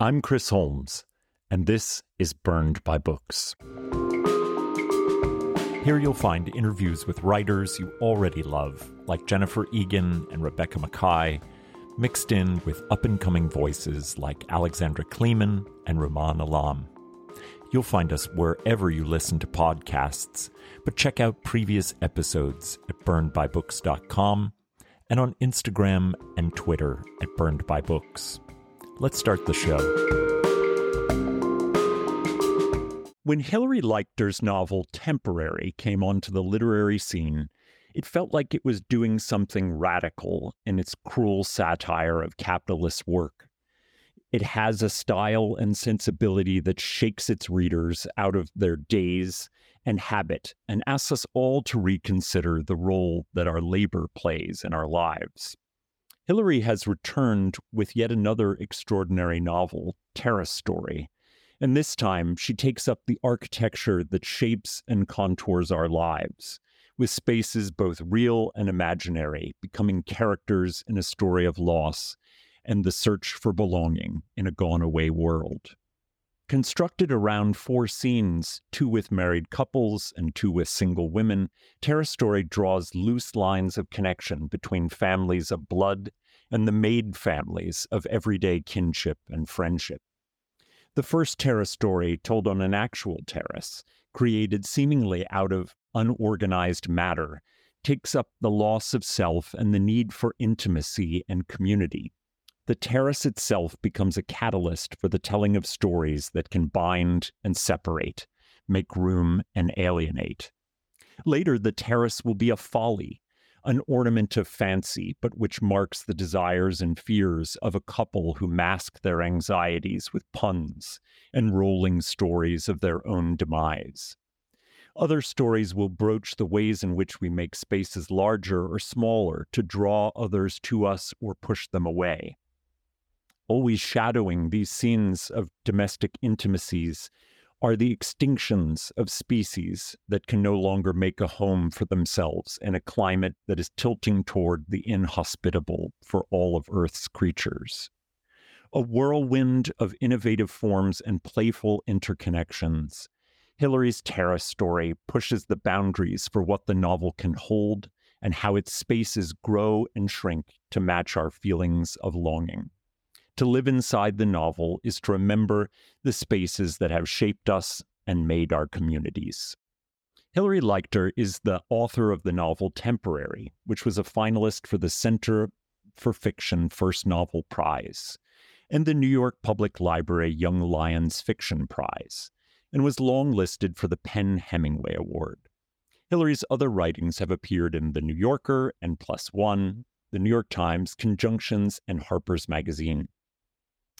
I'm Chris Holmes, and this is Burned by Books. Here you'll find interviews with writers you already love, like Jennifer Egan and Rebecca Makkai, mixed in with up and coming voices like Alexandra Kleeman and Rumaan Alam. You'll find us wherever you listen to podcasts, but check out previous episodes at burnedbybooks.com and on Instagram and Twitter at burnedbybooks. Let's start the show. When Hilary Leichter's novel Temporary came onto the literary scene, it felt like it was doing something radical in its cruel satire of capitalist work. It has a style and sensibility that shakes its readers out of their daze and habit and asks us all to reconsider the role that our labor plays in our lives. Hilary has returned with yet another extraordinary novel, Terrace Story. And this time, she takes up the architecture that shapes and contours our lives, with spaces both real and imaginary becoming characters in a story of loss and the search for belonging in a gone away world. Constructed around four scenes, two with married couples and two with single women, Terrace Story draws loose lines of connection between families of blood and the made families of everyday kinship and friendship. The first terrace story, told on an actual terrace, created seemingly out of unorganized matter, takes up the loss of self and the need for intimacy and community the terrace itself becomes a catalyst for the telling of stories that can bind and separate, make room and alienate. Later, the terrace will be a folly, an ornament of fancy, but which marks the desires and fears of a couple who mask their anxieties with puns and rolling stories of their own demise. Other stories will broach the ways in which we make spaces larger or smaller to draw others to us or push them away always shadowing these scenes of domestic intimacies are the extinctions of species that can no longer make a home for themselves in a climate that is tilting toward the inhospitable for all of Earth's creatures. A whirlwind of innovative forms and playful interconnections, Hilary's Terrace Story pushes the boundaries for what the novel can hold and how its spaces grow and shrink to match our feelings of longing. To live inside the novel is to remember the spaces that have shaped us and made our communities. Hilary Leichter is the author of the novel Temporary, which was a finalist for the Center for Fiction First Novel Prize and the New York Public Library Young Lions Fiction Prize, and was longlisted for the PEN Hemingway Award. Hilary's other writings have appeared in The New Yorker n+1, The New York Times, Conjunctions, and Harper's Magazine.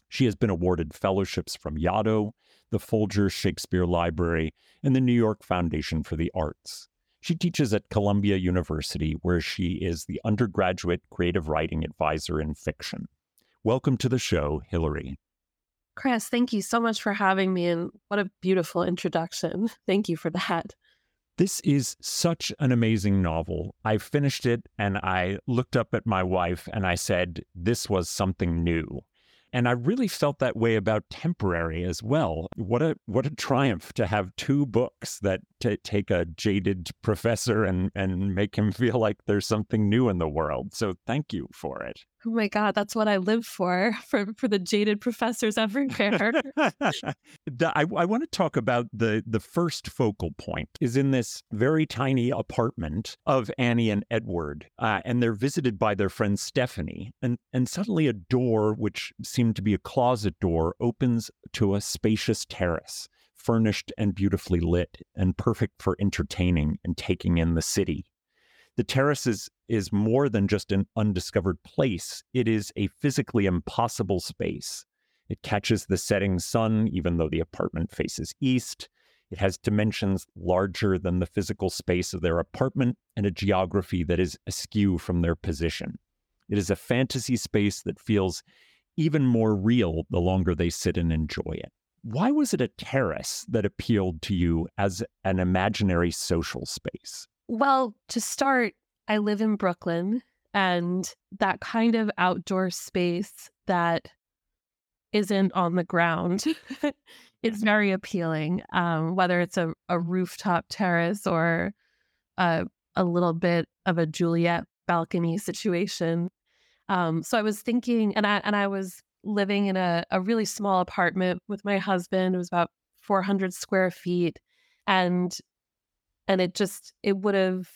She has been awarded fellowships from Yaddo, the Folger Shakespeare Library, and the New York Foundation for the Arts. She teaches at Columbia University, where she is the undergraduate creative writing advisor in fiction. Welcome to the show, Hilary. Chris, thank you so much for having me, and what a beautiful introduction. Thank you for that. This is such an amazing novel. I finished it and I looked up at my wife and I said, This was something new. And I really felt that way about Temporary as well. What a what a triumph to have two books that t- take a jaded professor and and make him feel like there's something new in the world. So thank you for it. Oh my God, that's what I live for, for, for the jaded professors everywhere. I, I want to talk about the, the first focal point is in this very tiny apartment of Annie and Edward. Uh, and they're visited by their friend Stephanie. And, and suddenly a door, which seemed to be a closet door, opens to a spacious terrace, furnished and beautifully lit and perfect for entertaining and taking in the city. The terrace is, is more than just an undiscovered place, it is a physically impossible space. It catches the setting sun, even though the apartment faces east. It has dimensions larger than the physical space of their apartment and a geography that is askew from their position. It is a fantasy space that feels even more real the longer they sit and enjoy it. Why was it a terrace that appealed to you as an imaginary social space? Well, to start, I live in Brooklyn, and that kind of outdoor space that isn't on the ground is very appealing. Um, whether it's a, a rooftop terrace or a, a little bit of a Juliet balcony situation. Um, so I was thinking, and I and I was living in a, a really small apartment with my husband. It was about 400 square feet, and and it just it would have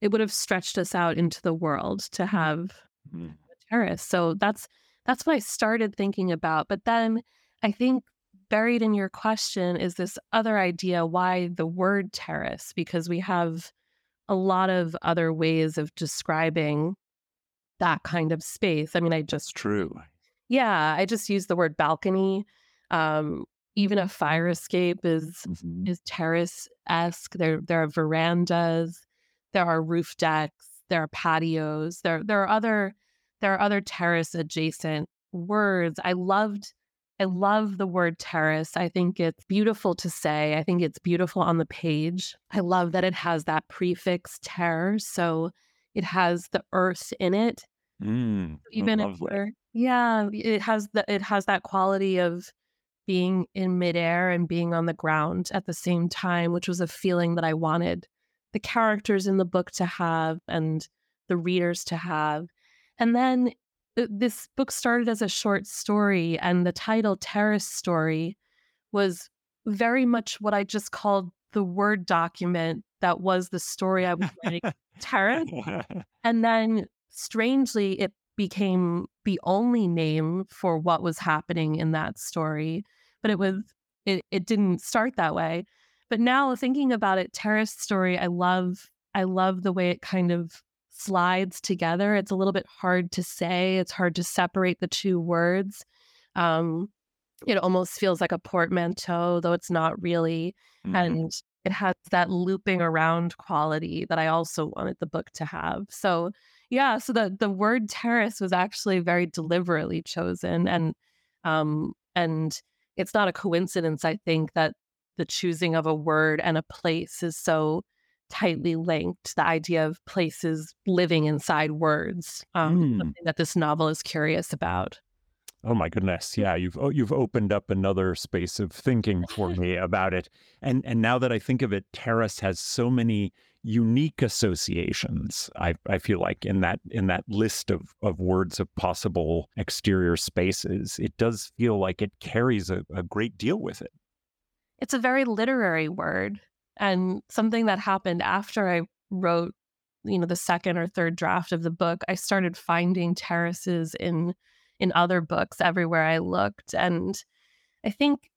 it would have stretched us out into the world to have mm. a terrace. So that's that's what I started thinking about. But then I think buried in your question is this other idea why the word terrace because we have a lot of other ways of describing that kind of space. I mean, I just true. Yeah, I just use the word balcony. Um, even a fire escape is mm-hmm. is terrace esque. There there are verandas, there are roof decks, there are patios, there there are other there are other terrace adjacent words. I loved I love the word terrace. I think it's beautiful to say. I think it's beautiful on the page. I love that it has that prefix ter, so it has the earth in it. Mm, Even if yeah, it has the it has that quality of being in midair and being on the ground at the same time, which was a feeling that I wanted the characters in the book to have and the readers to have. And then uh, this book started as a short story, and the title Terrace Story was very much what I just called the Word document that was the story I was writing, Terrace. And then strangely, it became the only name for what was happening in that story but it was it, it didn't start that way. But now thinking about it, Terrace story, I love I love the way it kind of slides together. It's a little bit hard to say. It's hard to separate the two words. Um, it almost feels like a portmanteau, though it's not really. Mm-hmm. And it has that looping around quality that I also wanted the book to have. So yeah, so the the word terrace was actually very deliberately chosen and um and it's not a coincidence, I think, that the choosing of a word and a place is so tightly linked. The idea of places living inside words, um, mm. something that this novel is curious about. Oh my goodness! Yeah, you've oh, you've opened up another space of thinking for me about it, and and now that I think of it, Terrace has so many unique associations. I, I feel like in that in that list of, of words of possible exterior spaces, it does feel like it carries a, a great deal with it. It's a very literary word and something that happened after I wrote, you know, the second or third draft of the book. I started finding terraces in in other books everywhere I looked. And I think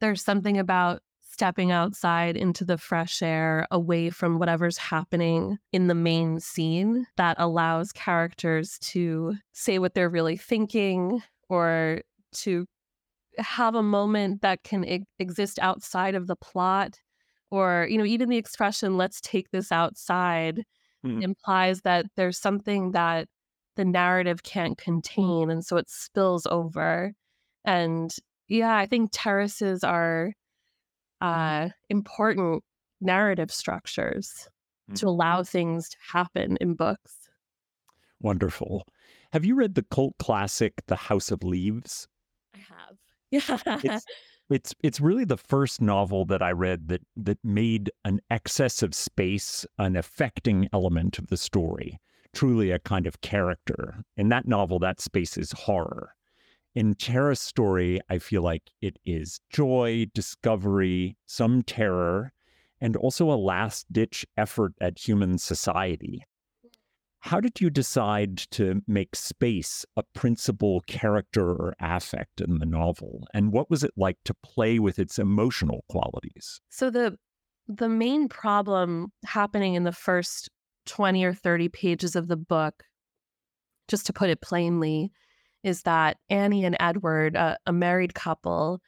there's something about stepping outside into the fresh air, away from whatever's happening in the main scene, that allows characters to say what they're really thinking or to have a moment that can e- exist outside of the plot or you know even the expression let's take this outside mm. implies that there's something that the narrative can't contain and so it spills over and yeah i think terraces are uh, important narrative structures mm-hmm. to allow things to happen in books. Wonderful. Have you read the cult classic The House of Leaves? Yeah. It's, it's it's really the first novel that I read that that made an excess of space an affecting element of the story. truly a kind of character. In that novel, that space is horror. In Terrace Story, I feel like it is joy, discovery, some terror, and also a last ditch effort at human society. How did you decide to make space a principal character or affect in the novel? And what was it like to play with its emotional qualities? So the the main problem happening in the first 20 or 30 pages of the book, just to put it plainly, is that Annie and Edward, uh, a married couple,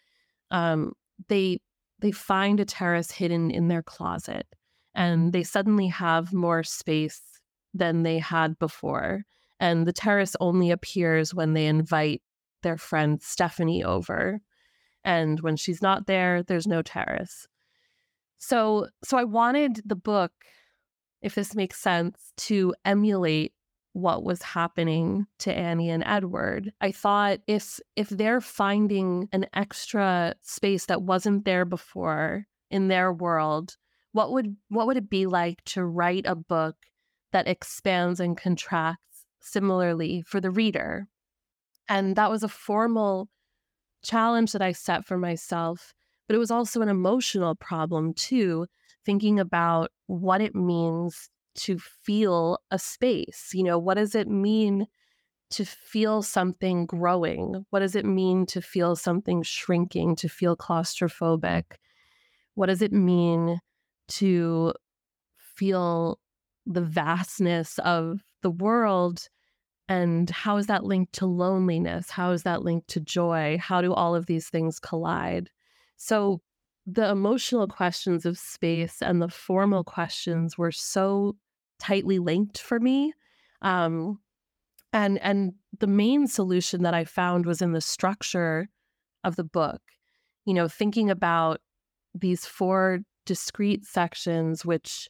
um, they they find a terrace hidden in their closet, and they suddenly have more space than they had before. And the terrace only appears when they invite their friend Stephanie over. And when she's not there, there's no terrace. So so I wanted the book, if this makes sense, to emulate what was happening to Annie and Edward. I thought if if they're finding an extra space that wasn't there before in their world, what would what would it be like to write a book that expands and contracts similarly for the reader? And that was a formal challenge that I set for myself, but it was also an emotional problem too, thinking about what it means to feel a space. You know, what does it mean to feel something growing? What does it mean to feel something shrinking, to feel claustrophobic? What does it mean to feel the vastness of the world? And how is that linked to loneliness? How is that linked to joy? How do all of these things collide? So, the emotional questions of space and the formal questions were so tightly linked for me. Um, and and the main solution that I found was in the structure of the book. You know, thinking about these four discrete sections, which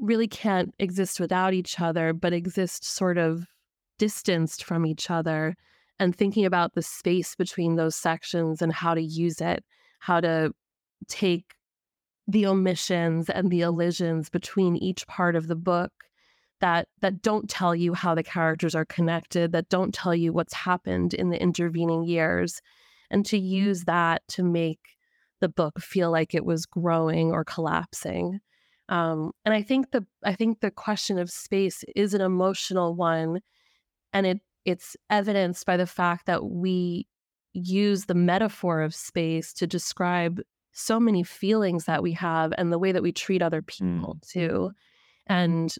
really can't exist without each other, but exist sort of distanced from each other, and thinking about the space between those sections and how to use it, how to take the omissions and the elisions between each part of the book that that don't tell you how the characters are connected that don't tell you what's happened in the intervening years and to mm. use that to make the book feel like it was growing or collapsing um, and i think the i think the question of space is an emotional one and it it's evidenced by the fact that we use the metaphor of space to describe so many feelings that we have and the way that we treat other people mm. too. And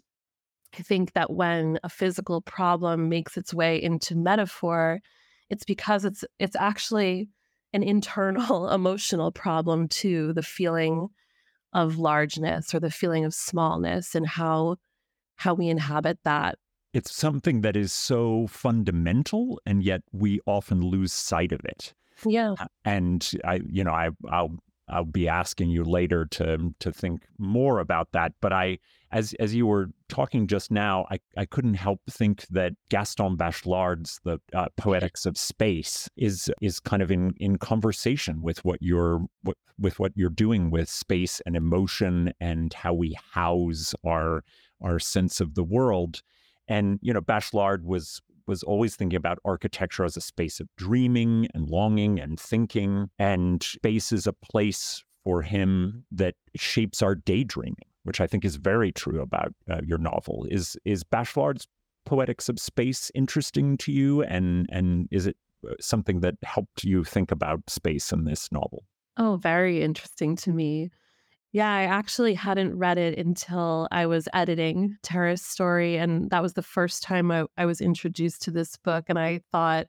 I think that when a physical problem makes its way into metaphor, it's because it's it's actually an internal emotional problem too, the feeling of largeness or the feeling of smallness and how how we inhabit that. It's something that is so fundamental and yet we often lose sight of it. Yeah. And I you know, I I'll I'll be asking you later to to think more about that. But I, as as you were talking just now, I, I couldn't help think that Gaston Bachelard's The uh, Poetics of Space is is kind of in in conversation with what you're with what you're doing with space and emotion and how we house our our sense of the world. And you know, Bachelard was was always thinking about architecture as a space of dreaming and longing and thinking. And space is a place for him that shapes our daydreaming, which I think is very true about uh, your novel. Is is Bachelard's Poetics of Space interesting to you, and and is it uh, something that helped you think about space in this novel? Oh, very interesting to me. Yeah, I actually hadn't read it until I was editing Terrace Story. And that was the first time I, I was introduced to this book. And I thought,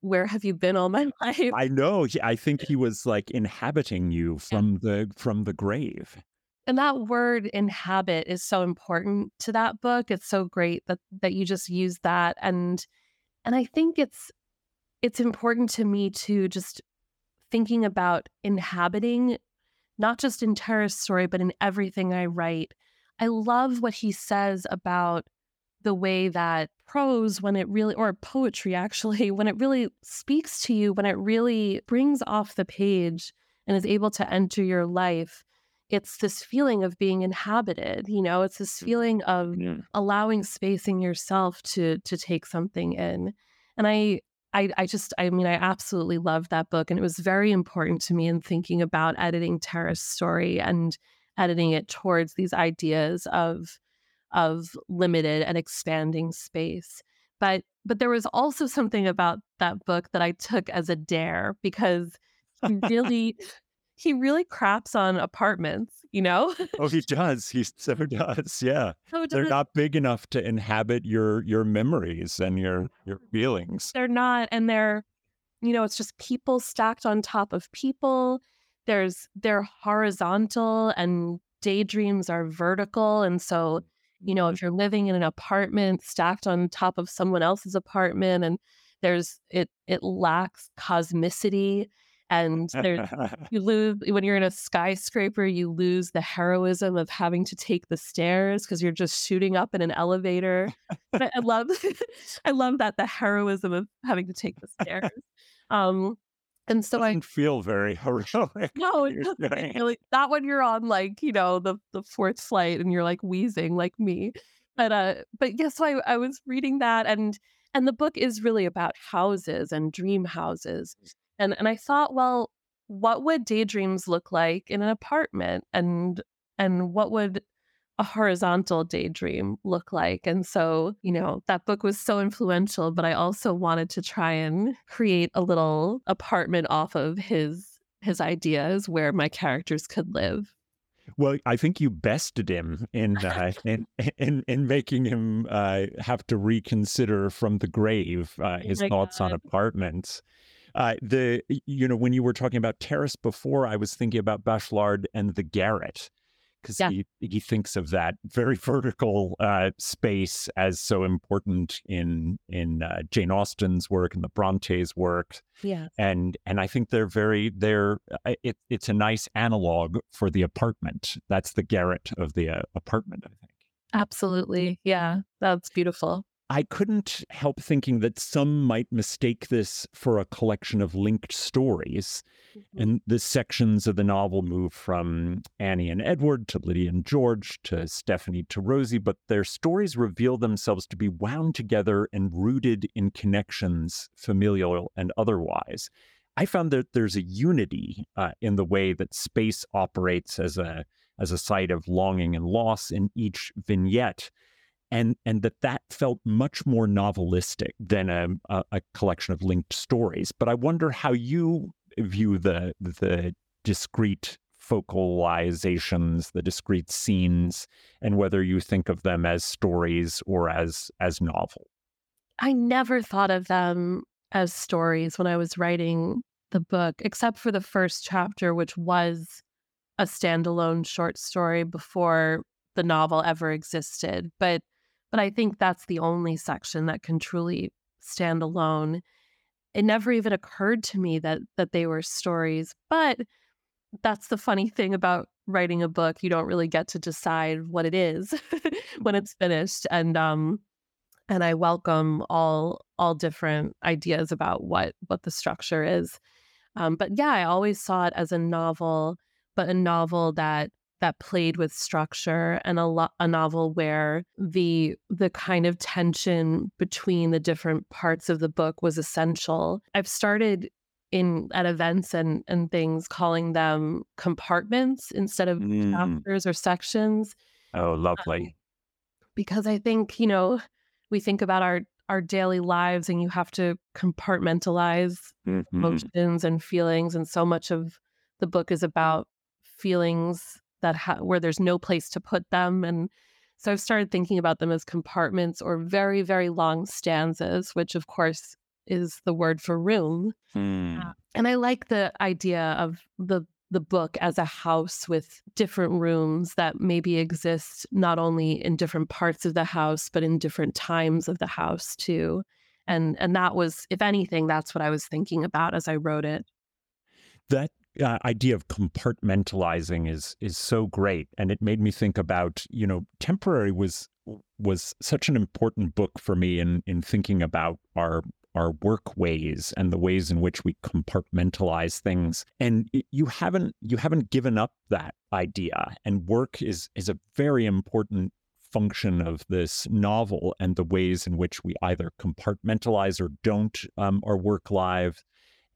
where have you been all my life? I know. I think he was like inhabiting you from yeah. the from the grave. And that word inhabit is so important to that book. It's so great that that you just use that. And and I think it's it's important to me to just thinking about inhabiting not just in Terrace Story, but in everything I write. I love what he says about the way that prose, when it really, or poetry actually, when it really speaks to you, when it really brings off the page and is able to enter your life, it's this feeling of being inhabited you know it's this mm-hmm. feeling of yeah. allowing space in yourself to to take something in and i I, I just, I mean, I absolutely loved that book. And it was very important to me in thinking about editing Terrace Story and editing it towards these ideas of of limited and expanding space. But but there was also something about that book that I took as a dare because really he really craps on apartments, you know? oh, he does. He so does. Yeah. So They're not big enough to inhabit your your memories and your your feelings. They're not and they're you know, it's just people stacked on top of people. There's they're horizontal and daydreams are vertical and so you know mm-hmm. if you're living in an apartment stacked on top of someone else's apartment and there's it it lacks cosmicity and there you lose when you're in a skyscraper you lose the heroism of having to take the stairs because you're just shooting up in an elevator I, I, love i love that the heroism of having to take the stairs um and so I feel very heroic. No, really, not when you're on like you know the the fourth flight and you're like wheezing like me. But uh, but yes, so I, I was reading that and and the book is really about houses and dream houses. And and I thought, well, what would daydreams look like in an apartment? And and what would a horizontal daydream look like? And so, you know, that book was so influential, but I also wanted to try and create a little apartment off of his his ideas where my characters could live. Well, I think you bested him in uh, in, in in making him uh, have to reconsider from the grave uh, oh his oh thoughts God. on apartments. Uh, the you know when you were talking about terrace before, I was thinking about Bachelard and the garret because yeah. he he thinks of that very vertical uh, space as so important in in uh, Jane Austen's work and the Bronte's work. Yeah, and and I think they're very they're uh, it, it's a nice analog for the apartment. That's the garret of the uh, apartment. I think. Absolutely, yeah, that's beautiful. I couldn't help thinking that some might mistake this for a collection of linked stories. Mm-hmm. And the sections of the novel move from Annie and Edward to Lydia and George to Stephanie to Rosie, but their stories reveal themselves to be wound together and rooted in connections, familial and otherwise. I found that there's a unity uh, in the way that space operates as a as a site of longing and loss in each vignette and and that that felt much more novelistic than a, a, a, collection of linked stories. But I wonder how you view the the discrete focalizations, the discrete scenes, and whether you think of them as stories or as as novel. I never thought of them as stories when I was writing the book, except for the first chapter, which was a standalone short story before the novel ever existed. But but I think that's the only section that can truly stand alone. It never even occurred to me that that they were stories, but that's the funny thing about writing a book. You don't really get to decide what it is when it's finished. And um and I welcome all all different ideas about what what the structure is. Um, but yeah, I always saw it as a novel, but a novel that that played with structure and a, lo- a novel where the the kind of tension between the different parts of the book was essential. I've started in at events and and things calling them compartments instead of mm. chapters or sections. Oh, lovely. Um, because I think, you know, we think about our our daily lives and you have to compartmentalize mm-hmm. emotions and feelings and so much of the book is about feelings that ha- where there's no place to put them and so I've started thinking about them as compartments or very very long stanzas which of course is the word for room. Hmm. Uh, and I like the idea of the the book as a house with different rooms that maybe exist not only in different parts of the house but in different times of the house too. And and that was if anything that's what I was thinking about as I wrote it. That uh, idea of compartmentalizing is is so great and it made me think about you know temporary was was such an important book for me in in thinking about our our work ways and the ways in which we compartmentalize things. And you haven't you haven't given up that idea. And work is is a very important function of this novel and the ways in which we either compartmentalize or don't um, our work lives.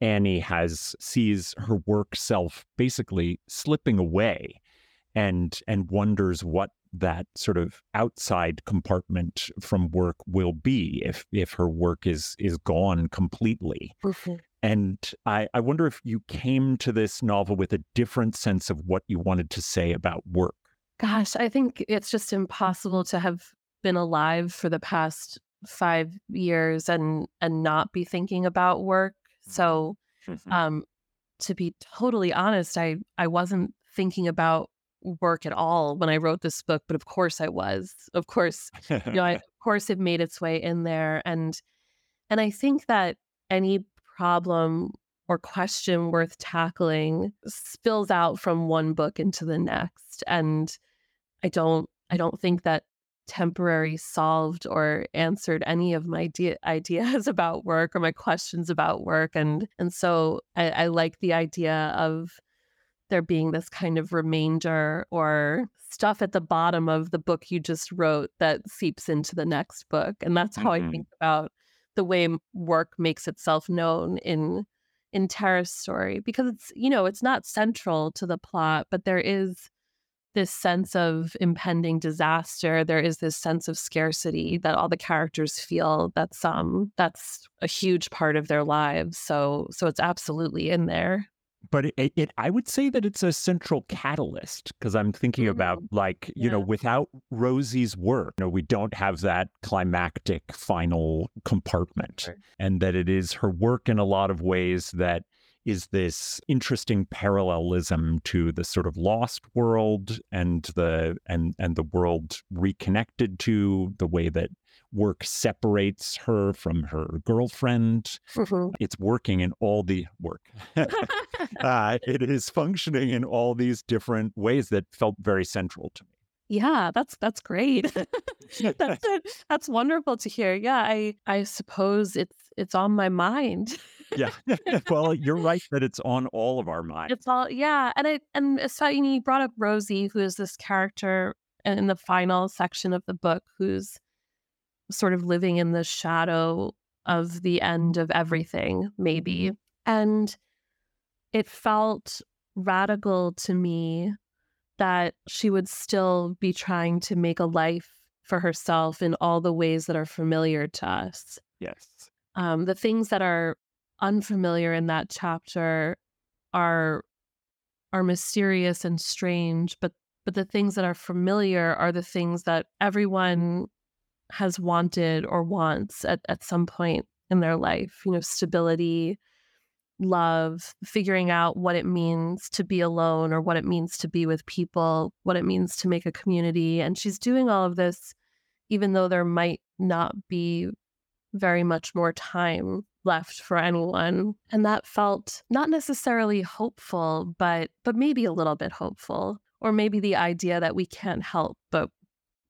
Annie has sees her work self basically slipping away and and wonders what that sort of outside compartment from work will be if if her work is is gone completely. Mm-hmm. And I, I wonder if you came to this novel with a different sense of what you wanted to say about work. Gosh, I think it's just impossible to have been alive for the past five years and and not be thinking about work. So mm-hmm. um to be totally honest, I I wasn't thinking about work at all when I wrote this book, but of course I was. Of course, you know, I, of course it made its way in there, and and I think that any problem or question worth tackling spills out from one book into the next, and I don't I don't think that temporary solved or answered any of my de- ideas about work or my questions about work and and so I, I like the idea of there being this kind of remainder or stuff at the bottom of the book you just wrote that seeps into the next book. And that's how mm-hmm. I think about the way work makes itself known in in Terrace Story because it's you know it's not central to the plot but there is this sense of impending disaster there is this sense of scarcity that all the characters feel that's um that's a huge part of their lives so so it's absolutely in there but it, it, I would say that it's a central catalyst because I'm thinking mm-hmm. about like you yeah. know without Rosie's work, you know, we don't have that climactic final compartment, right. and that it is her work in a lot of ways that is this interesting parallelism to the sort of lost world and the and and the world reconnected to the way that work separates her from her girlfriend. Mm-hmm. It's working in all the work. uh, it is functioning in all these different ways that felt very central to me. Yeah, that's that's great. that's that's wonderful to hear. Yeah, I I suppose it's it's on my mind. Yeah. well, you're right that it's on all of our minds. It's all yeah, and it and so you brought up Rosie, who is this character in the final section of the book, who's sort of living in the shadow of the end of everything, maybe. And it felt radical to me that she would still be trying to make a life for herself in all the ways that are familiar to us. Yes. Um, the things that are unfamiliar in that chapter are are mysterious and strange, but but the things that are familiar are the things that everyone has wanted or wants at, at some point in their life, you know, stability, love, figuring out what it means to be alone or what it means to be with people, what it means to make a community. And she's doing all of this, even though there might not be very much more time left for anyone and that felt not necessarily hopeful but but maybe a little bit hopeful or maybe the idea that we can't help but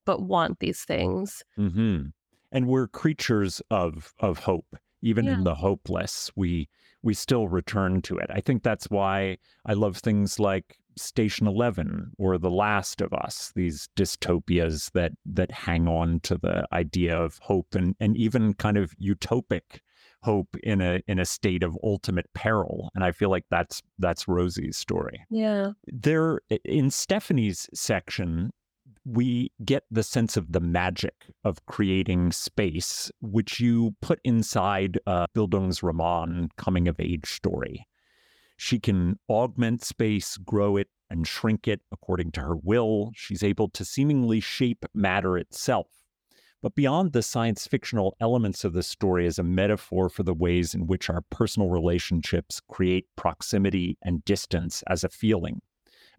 but want these things. Mm-hmm. And we're creatures of of hope. Even yeah. in the hopeless, we we still return to it. I think that's why I love things like Station Eleven or The Last of Us. These dystopias that that hang on to the idea of hope and and even kind of utopic hope in a in a state of ultimate peril and i feel like that's that's rosie's story yeah there in stephanie's section we get the sense of the magic of creating space, which you put inside uh, a Bildungsroman coming of age story. She can augment space, grow it, and shrink it according to her will. She's able to seemingly shape matter itself. But beyond the science fictional elements of the story as a metaphor for the ways in which our personal relationships create proximity and distance as a feeling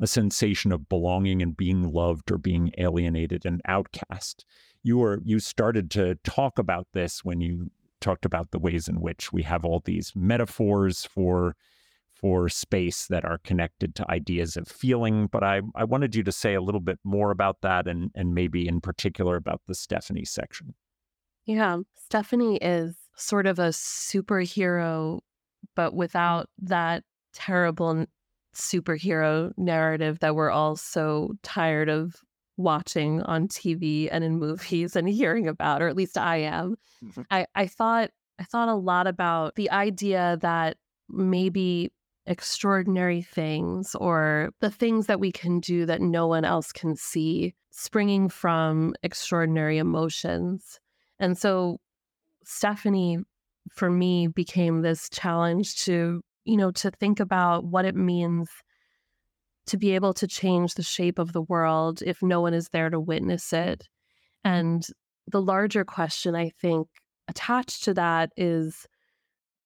a sensation of belonging and being loved or being alienated and outcast. You were you started to talk about this when you talked about the ways in which we have all these metaphors for for space that are connected to ideas of feeling. But I, I wanted you to say a little bit more about that and, and maybe in particular about the Stephanie section. Yeah, Stephanie is sort of a superhero, but without that terrible superhero narrative that we're all so tired of watching on TV and in movies and hearing about, or at least I am. Mm-hmm. I, I thought I thought a lot about the idea that maybe extraordinary things or the things that we can do that no one else can see springing from extraordinary emotions. And so Stephanie for me became this challenge to, you know, to think about what it means to be able to change the shape of the world if no one is there to witness it. And the larger question, I think, attached to that is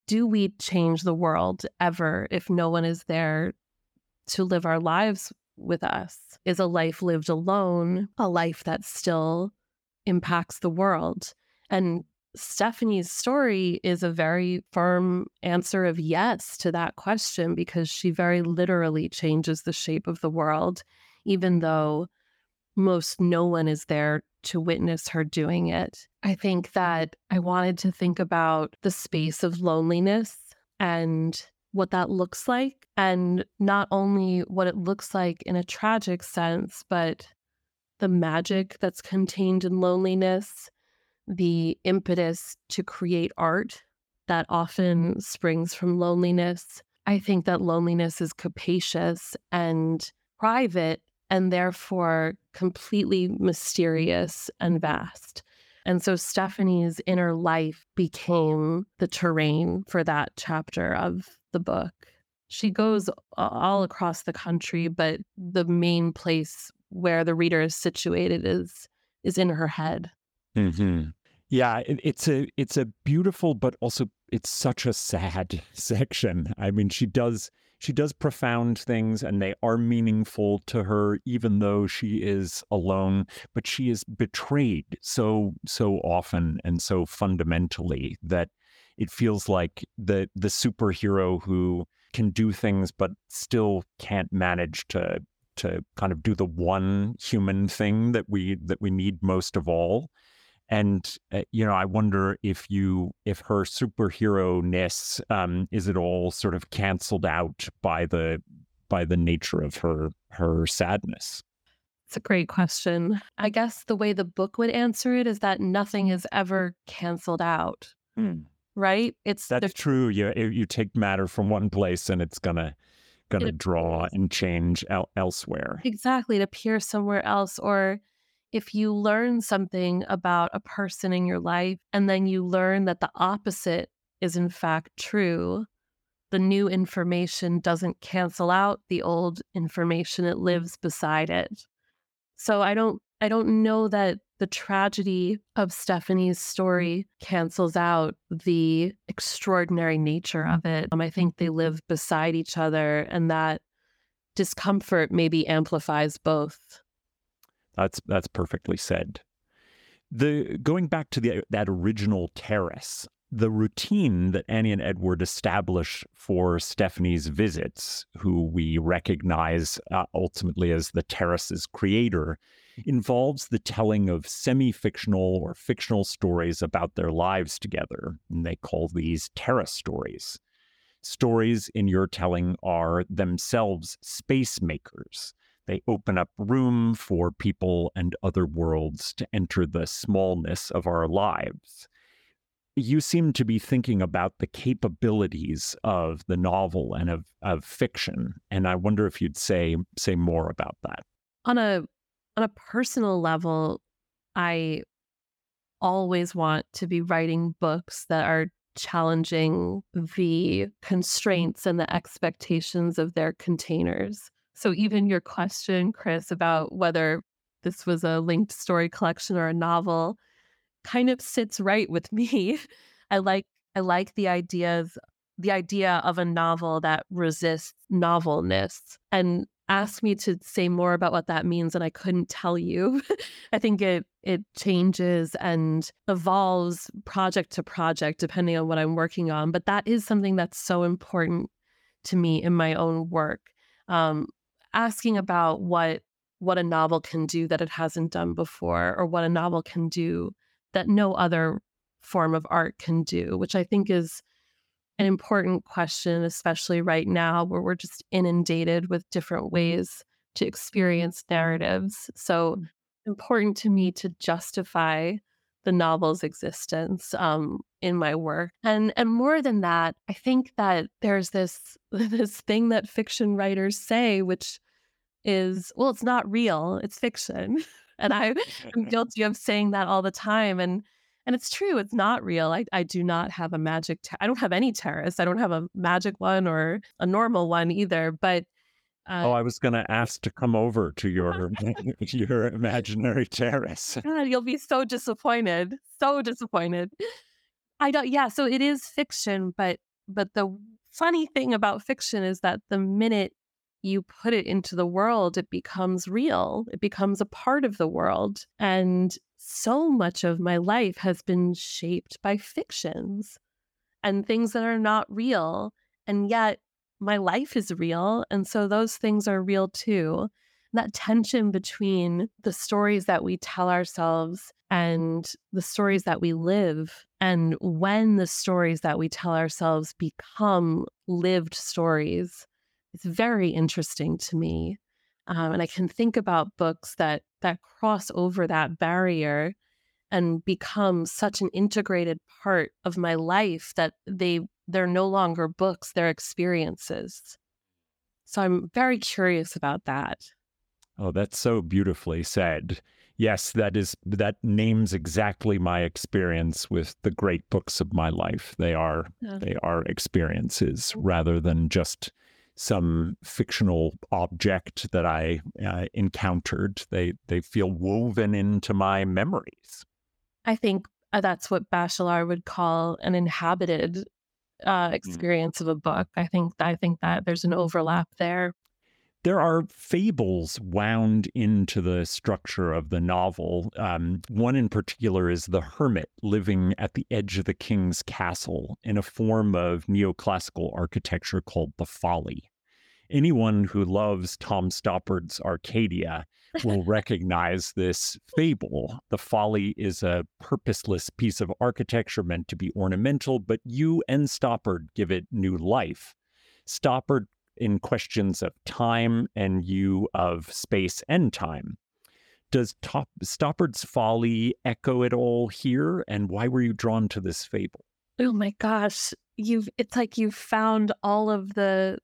do we change the world ever if no one is there to live our lives with us? Is a life lived alone a life that still impacts the world? And Stephanie's story is a very firm answer of yes to that question because she very literally changes the shape of the world, even though most no one is there to witness her doing it. I think that I wanted to think about the space of loneliness and what that looks like, and not only what it looks like in a tragic sense, but the magic that's contained in loneliness the impetus to create art that often springs from loneliness. I think that loneliness is capacious and private and therefore completely mysterious and vast. And so Stephanie's inner life became the terrain for that chapter of the book. She goes all across the country, but the main place where the reader is situated is is in her head. Mm-hmm. Yeah, it, it's a it's a beautiful, but also it's such a sad section. I mean, she does she does profound things, and they are meaningful to her, even though she is alone. But she is betrayed so so often and so fundamentally that it feels like the the superhero who can do things but still can't manage to to kind of do the one human thing that we that we need most of all and uh, you know i wonder if you if her superhero ness um, is it all sort of canceled out by the by the nature of her her sadness? It's a great question. I guess the way the book would answer it is that nothing is ever canceled out hmm. right? It's that's the, true. You you take matter from one place and it's gonna gonna draw and change el- elsewhere. Exactly it appears somewhere else or if you learn something about a person in your life and then you learn that the opposite is in fact true, the new information doesn't cancel out the old information, it mm. lives beside it. So I don't I don't know that the tragedy of Stephanie's mm. story cancels out the extraordinary nature of it. Um, I mm. think they live beside each other and that discomfort maybe amplifies both. That's that's perfectly said. The going back to the that original terrace, the routine that Annie and Edward establish for Stephanie's visits, who we recognize uh, ultimately as the terrace's creator, involves the telling of semi fictional or fictional stories about their lives together. And they call these terrace stories. Stories in your telling are themselves space makers they open up room for people and other worlds to enter the smallness of our lives. You seem to be thinking about the capabilities of the novel and of, of fiction, and I wonder if you'd say say more about that. On a on a personal level, I always want to be writing books that are challenging the mm. constraints and the expectations of their containers. So even your question, Chris, about whether this was a linked story collection or a novel kind of sits right with me. I like I like the ideas the idea of a novel that resists novelness and asked me to say more about what that means and I couldn't tell you. I think it it changes and evolves project to project depending on what I'm working on, but that is something that's so important to me in my own work. Um, asking about what what a novel can do that it hasn't done before or what a novel can do that no other form of art can do, which I think is an important question, especially right now where we're just inundated with different ways to experience narratives. So mm. important to me to justify the novel's existence um, in my work. And and more than that, I think that there's this this thing that fiction writers say, which is, well, it's not real, it's fiction. and I am guilty of saying that all the time. And and it's true, it's not real. I, I do not have a magic, ter- I don't have any terrace. I don't have a magic one or a normal one either. But uh, oh, I was going to ask to come over to your your imaginary terrace. God, you'll be so disappointed. So disappointed. I don't. Yeah, so it is fiction, but but the funny thing about fiction is that the minute you put it into the world, it becomes real. It becomes a part of the world, and so much of my life has been shaped by fictions and things that are not real, and yet my life is real. And so those things are real too. That tension between the stories that we tell ourselves and the stories that we live, and when the stories that we tell ourselves become lived stories, it's very interesting to me. Um, and I can think about books that that cross over that barrier and become such an integrated part of my life that they they're no longer books, they're experiences. So I'm very curious about that. Oh, that's so beautifully said. Yes, that is that names exactly my experience with the great books of my life. They are yeah. they are experiences rather than just some fictional object that I uh, encountered. They they feel woven into my memories. I think uh, that's what Bachelard would call an inhabited uh, mm. experience mm. of a book. I think I think that there's an overlap there. There are fables wound into the structure of the novel. Um, one in particular is the hermit living at the edge of the king's castle in a form of neoclassical architecture called the Folly. Anyone who loves Tom Stoppard's Arcadia will recognize this fable. The folly is a purposeless piece of architecture meant to be ornamental, but you and Stoppard give it new life. Stoppard in questions of time and you of space and time. Does Top- Stoppard's folly echo it all here? And why were you drawn to this fable? Oh my gosh, you've it's like you've found all of the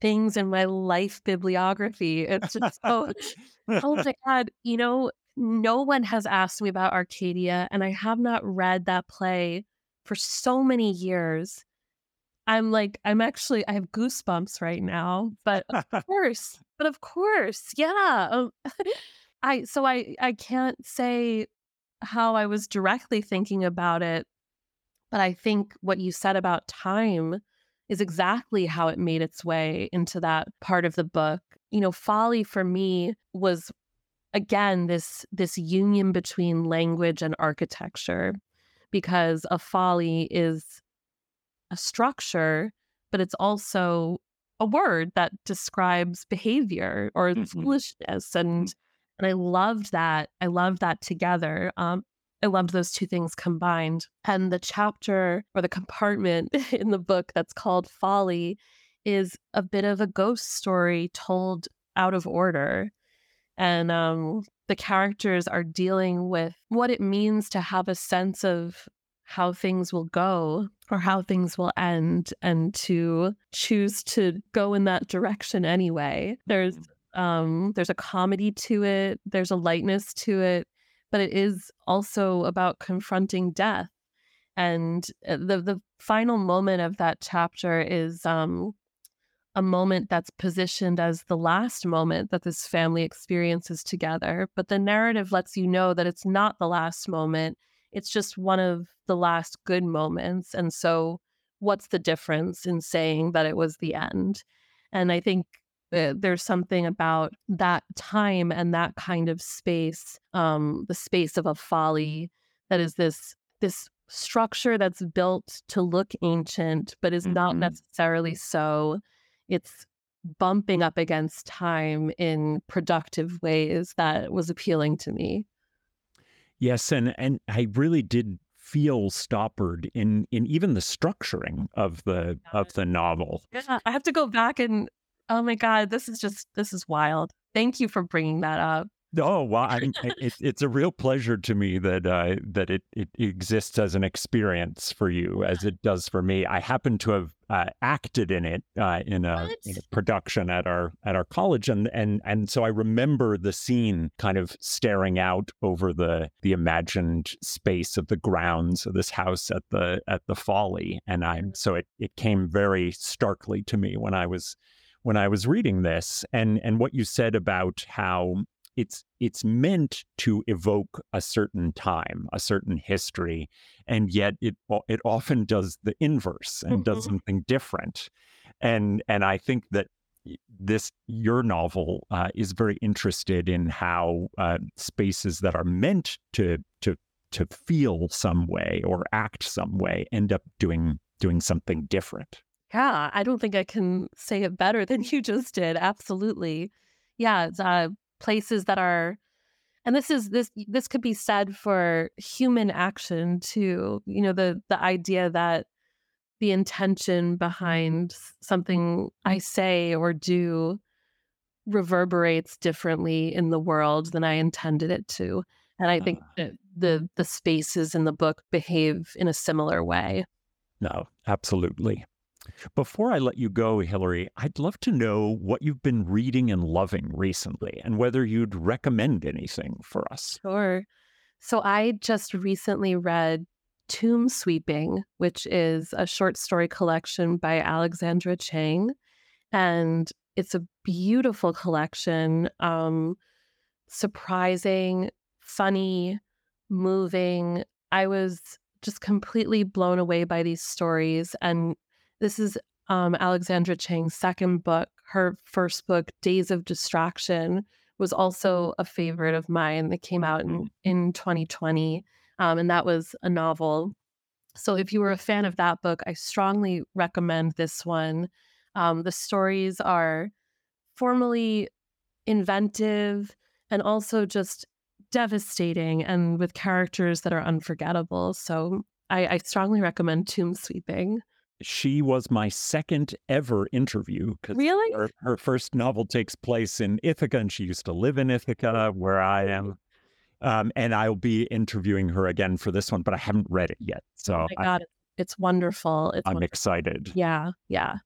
things in my life bibliography. It's just oh, oh my god, you know, no one has asked me about Arcadia, and I have not read that play for so many years. I'm like, I'm actually, I have goosebumps right now. But of course, but of course, yeah. Um, I so I I can't say how I was directly thinking about it, but I think what you said about time is exactly how it made its way into that part of the book. You know, folly for me was again this this union between language and architecture because a folly is a structure but it's also a word that describes behavior or mm-hmm. foolishness and mm-hmm. and I loved that. I loved that together. Um, I loved those two things combined. And the chapter or the compartment in the book that's called Folly is a bit of a ghost story told out of order. And um, the characters are dealing with what it means to have a sense of how things will go or how things will end and to choose to go in that direction anyway. There's mm. um there's a comedy to it, there's a lightness to it, but it is also about confronting death. And uh, the the final moment of that chapter is um, a moment that's positioned as the last moment that this family experiences together. But the narrative lets you know that it's not the last moment. It's just one of the last good moments. And so, what's the difference in saying that it was the end? And I think uh, there's something about that time and that kind of space, um, the space of a folly that is this this structure that's built to look ancient, but is mm-hmm. not necessarily so. It's bumping up against time in productive ways that was appealing to me. Yes, and and I really did feel Stoppard in in even the structuring of the of the novel. Yeah, I have to go back and oh my god, this is just this is wild. Thank you for bringing that up. Oh well, I, it, it's a real pleasure to me that uh, that it, it exists as an experience for you, as it does for me. I happen to have uh, acted in it uh, in, a, in, a, production at our at our college, and and and so I remember the scene, kind of staring out over the the imagined space of the grounds of this house at the at the Folly, and I'm so it it came very starkly to me when I was when I was reading this, and and what you said about how it's it's meant to evoke a certain time, a certain history, and yet it it often does the inverse and mm-hmm. does something different. And and I think that this your novel uh, is very interested in how uh, spaces that are meant to to to feel some way or act some way end up doing doing something different. Yeah, I don't think I can say it better than you just did. Absolutely. Yeah, uh, places that are and this is this this could be said for human action too you know the the idea that the intention behind something i say or do reverberates differently in the world than i intended it to and i think uh, that the the spaces in the book behave in a similar way. No absolutely before I let you go, Hilary, I'd love to know what you've been reading and loving recently and whether you'd recommend anything for us. Sure. So I just recently read Tomb Sweeping, which is a short story collection by Alexandra Chang. And it's a beautiful collection, um, surprising, funny, moving. I was just completely blown away by these stories and this is um, Alexandra Chang's second book. Her first book, Days of Distraction, was also mm-hmm. a favorite of mine that came out in, mm-hmm. in 2020. Um, and that was a novel. So if you were a fan of that book, I strongly recommend this one. Um, the stories are formally inventive and also just devastating and with characters that are unforgettable. So I, I strongly recommend Tomb Sweeping she was my second ever interview because really her, her, first novel takes place in Ithaca, and she used to live in Ithaca, where I am. Um, and I'll be interviewing her again for this one, but I haven't read it yet. So, oh my God, I, it's wonderful. It's I'm wonderful. excited. Yeah, yeah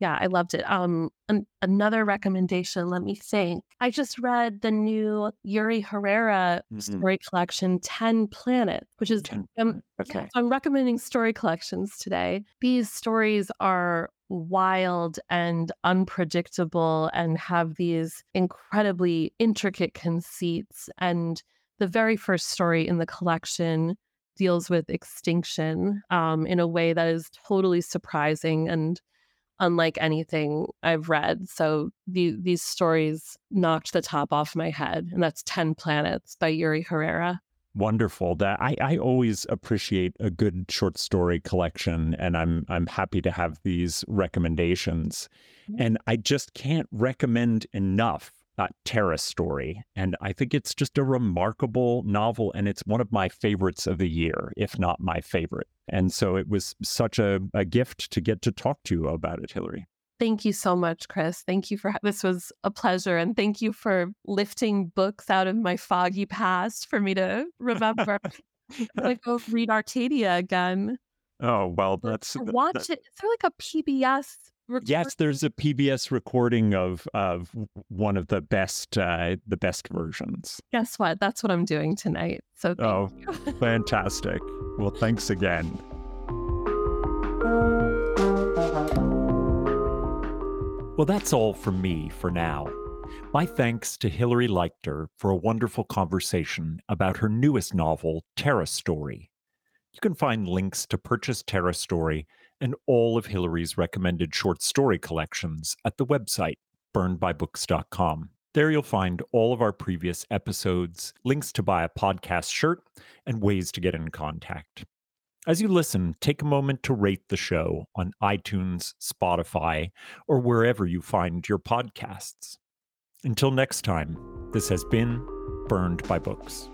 yeah, I loved it. Um, an- another recommendation. Let me think. I just read the new Yuri Herrera mm-hmm. story collection, Ten Planets, which is 10, um, okay. I'm recommending story collections today. These stories are wild and unpredictable and have these incredibly intricate conceits. And the very first story in the collection deals with extinction um, in a way that is totally surprising and unlike anything I've read. So the, these stories knocked the top off my head, and that's 10 Planets by Yuri Herrera. Wonderful. That I, I always appreciate a good short story collection, and I'm I'm happy to have these recommendations. Mm-hmm. And I just can't recommend enough uh, Terrace Story. And I think it's just a remarkable novel. And it's one of my favorites of the year, if not my favorite. And so it was such a, a gift to get to talk to you about it, Hilary. Thank you so much, Chris. Thank you for this was a pleasure, and thank you for lifting books out of my foggy past for me to remember. I go read Arcadia again. Oh well, that's watch that, it. Is there like a PBS Yes, there's a PBS recording of of one of the best uh, the best versions. Guess what? That's what I'm doing tonight. So oh, fantastic! Well, thanks again. Well, that's all from me for now. My thanks to Hilary Leichter for a wonderful conversation about her newest novel, Terrace Story. You can find links to purchase Terrace Story and all of Hilary's recommended short story collections at the website burnedbybooks.com. There you'll find all of our previous episodes, links to buy a podcast shirt, and ways to get in contact. As you listen, take a moment to rate the show on iTunes, Spotify, or wherever you find your podcasts. Until next time, this has been Burned by Books.